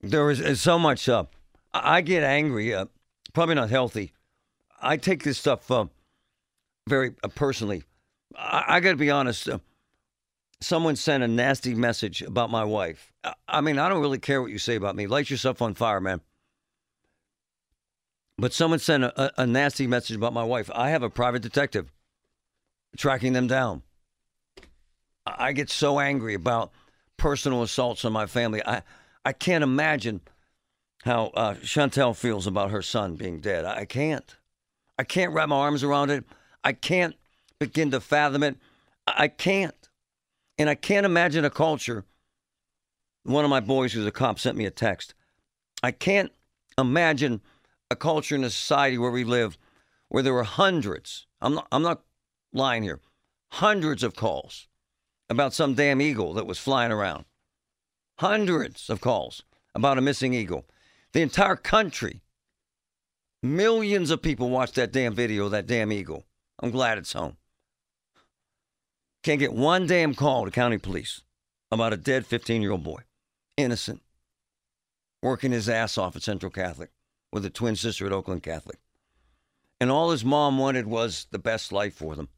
There is, is so much. Uh, I get angry. Uh, probably not healthy. I take this stuff uh, very uh, personally. I, I got to be honest. Uh, someone sent a nasty message about my wife. I, I mean, I don't really care what you say about me. Light yourself on fire, man. But someone sent a, a, a nasty message about my wife. I have a private detective tracking them down. I get so angry about personal assaults on my family. I, I can't imagine how uh, Shantel feels about her son being dead. I can't. I can't wrap my arms around it. I can't begin to fathom it. I can't. And I can't imagine a culture. One of my boys who's a cop sent me a text. I can't imagine a culture in a society where we live where there were hundreds. I'm not, I'm not lying here. Hundreds of calls about some damn eagle that was flying around. Hundreds of calls about a missing eagle. The entire country, millions of people watched that damn video that damn eagle. I'm glad it's home. Can't get one damn call to county police about a dead 15 year old boy, innocent, working his ass off at Central Catholic with a twin sister at Oakland Catholic. And all his mom wanted was the best life for them.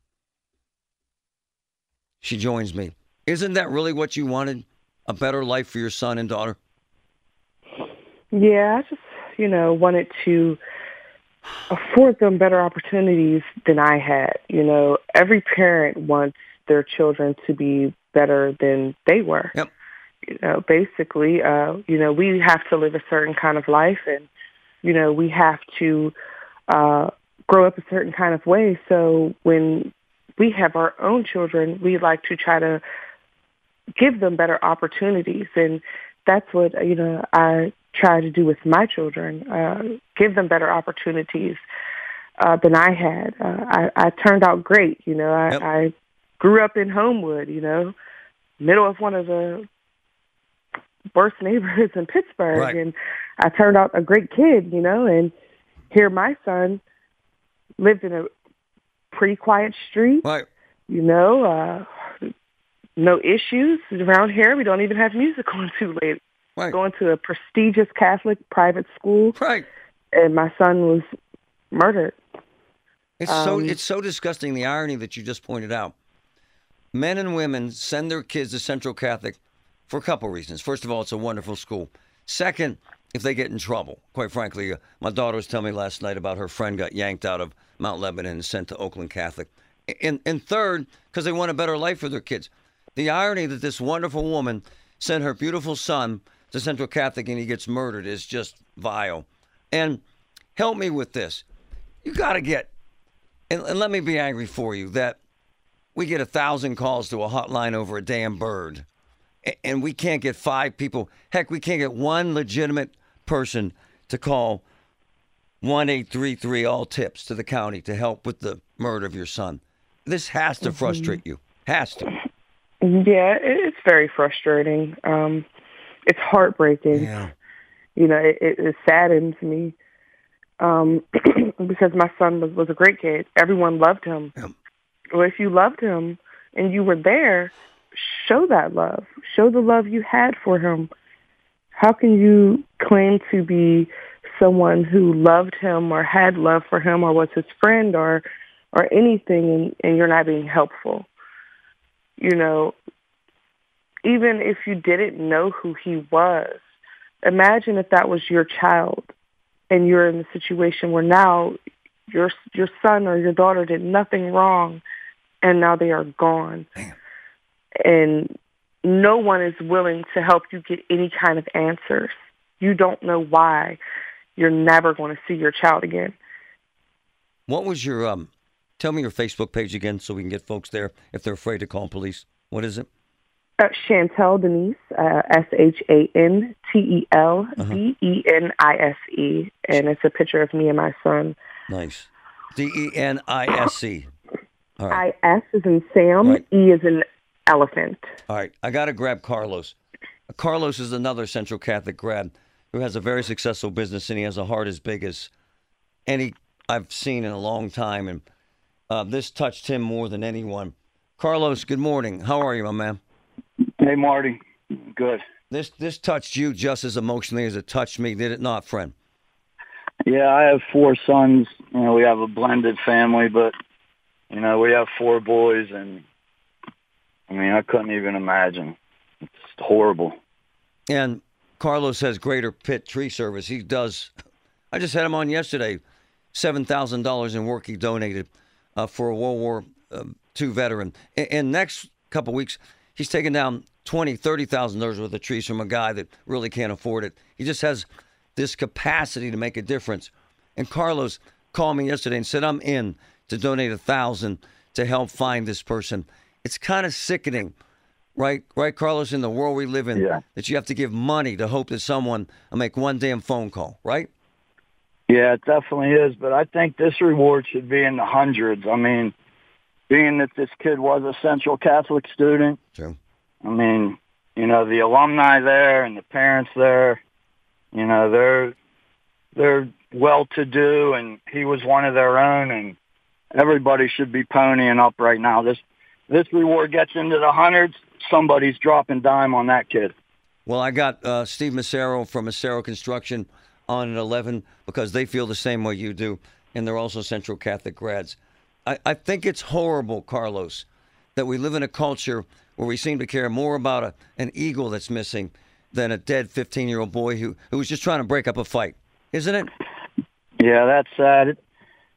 She joins me. Isn't that really what you wanted? A better life for your son and daughter? Yeah, I just, you know, wanted to afford them better opportunities than I had. You know, every parent wants their children to be better than they were. Yep. You know, basically, uh, you know, we have to live a certain kind of life and, you know, we have to uh, grow up a certain kind of way. So when we have our own children, we like to try to give them better opportunities. And that's what, you know, I try to do with my children, uh, give them better opportunities uh, than I had. Uh, I, I turned out great. You know, I, Yep. I grew up in Homewood, you know, middle of one of the worst neighborhoods in Pittsburgh. Right. And I turned out a great kid, you know, and here my son lived in a pretty quiet street, Right. you know, uh, no issues around here. We don't even have music on too late. Right. Going to a prestigious Catholic private school, Right. and my son was murdered. It's so Um, it's so disgusting the irony that you just pointed out. Men and women send their kids to Central Catholic for a couple reasons. First of all, it's a wonderful school. Second, if they get in trouble. Quite frankly, uh, my daughter was telling me last night about her friend got yanked out of Mount Lebanon and sent to Oakland Catholic. And and third, because they want a better life for their kids. The irony that this wonderful woman sent her beautiful son to Central Catholic and he gets murdered is just vile. And help me with this. You got to get and, and let me be angry for you that we get a thousand calls to a hotline over a damn bird, and we can't get five people. Heck, we can't get one legitimate person to call one eight three three all tips to the county to help with the murder of your son. This has to mm-hmm. frustrate you. Has to. Yeah, it's very frustrating. Um, it's heartbreaking. Yeah. You know, it, it, saddens me um, because my son was, was a great kid. Everyone loved him. Yep. Well, if you loved him and you were there, show that love. Show the love you had for him. How can you claim to be someone who loved him or had love for him or was his friend or or anything and, and you're not being helpful? You know, even if you didn't know who he was, imagine if that was your child and you're in the situation where now your your son or your daughter did nothing wrong and now they are gone. Damn. And no one is willing to help you get any kind of answers. You don't know why you're never going to see your child again. What was your um? Tell me your Facebook page again, so we can get folks there if they're afraid to call police. What is it? Uh, Shantel Denise, uh, S H A N T E L D E N I S E, and it's a picture of me and my son. Nice. D E N I S E. I S is in Sam, Right. E is in elephant. All right. I got to grab Carlos. Carlos is another Central Catholic grad who has a very successful business and he has a heart as big as any I've seen in a long time. And uh, this touched him more than anyone. Carlos, good morning. How are you, my man? Hey, Marty. Good. This this touched you just as emotionally as it touched me, did it not, friend? Yeah, I have four sons. You know, we have a blended family, but you know, we have four boys, and I mean, I couldn't even imagine. It's horrible. And Carlos has Greater Pitt Tree Service. He does. I just had him on yesterday. Seven thousand dollars in work he donated uh, for a World War um, II veteran. And, and next couple weeks, he's taking down twenty, thirty thousand dollars worth of trees from a guy that really can't afford it. He just has this capacity to make a difference. And Carlos called me yesterday and said, "I'm in to donate a thousand to help find this person." It's kind of sickening right, right, Carlos, in the world we live in, Yeah. that you have to give money to hope that someone will make one damn phone call, right? Yeah, it definitely is. But I think this reward should be in the hundreds. I mean, being that this kid was a Central Catholic student, True. I mean, you know, the alumni there and the parents there, you know, they're they're well to do and he was one of their own and everybody should be ponying up right now. This this reward gets into the hundreds, somebody's dropping dime on that kid. Well, I got uh, Steve Massaro from Massaro Construction on at 11 because they feel the same way you do, and they're also Central Catholic grads. I, I think it's horrible, Carlos, that we live in a culture where we seem to care more about a, an eagle that's missing than a dead 15 year old boy who, who was just trying to break up a fight, isn't it? Yeah, that's sad.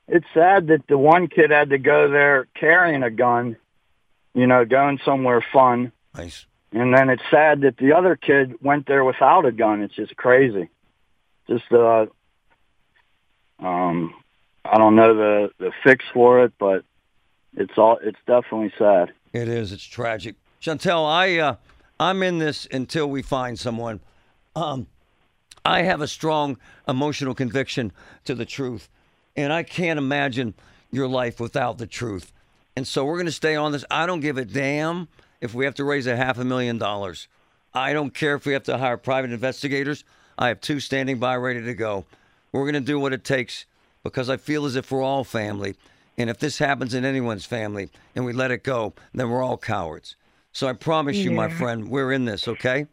It's sad that the one kid had to go there carrying a gun, you know, going somewhere fun. Nice. And then it's sad that the other kid went there without a gun. It's just crazy. Just uh um I don't know the the fix for it, but it's all it's definitely sad. It is. It's tragic. Shantel, I uh, I'm in this until we find someone. Um, I have a strong emotional conviction to the truth, and I can't imagine your life without the truth. And so we're going to stay on this. I don't give a damn if we have to raise a half a million dollars. I don't care if we have to hire private investigators. I have two standing by ready to go. We're going to do what it takes because I feel as if we're all family. And if this happens in anyone's family and we let it go, then we're all cowards. So I promise you, my friend, we're in this, okay?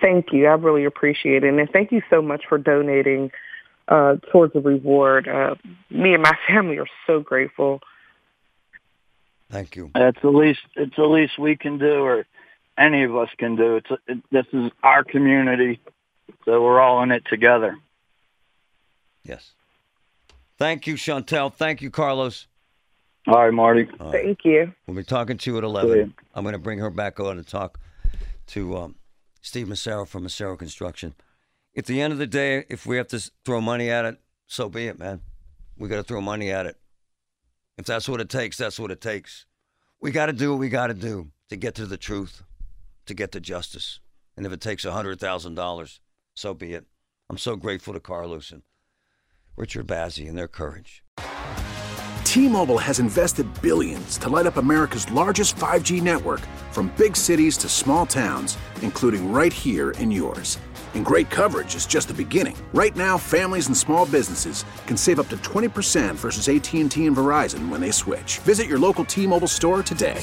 Thank you. I really appreciate it. And thank you so much for donating uh, towards the reward. Uh, me and my family are so grateful. Thank you. That's the least it's the least we can do or any of us can do. It's it, this is our community. So we're all in it together. Yes. Thank you, Shantel. Thank you, Carlos. All right, Marty. Thank you. We'll be talking to you at 11. Brilliant. I'm going to bring her back on to talk to um, Steve Massaro from Massaro Construction. At the end of the day, if we have to throw money at it, so be it, man. We got to throw money at it. If that's what it takes, that's what it takes. We got to do what we got to do to get to the truth, to get to justice. And if it takes $100,000, so be it. I'm so grateful to Carlos and Richard Bazzi and their courage. T-Mobile has invested billions to light up America's largest 5G network from big cities to small towns, including right here in yours. And great coverage is just the beginning. Right now, families and small businesses can save up to 20% versus AT&T and Verizon when they switch. Visit your local T-Mobile store today.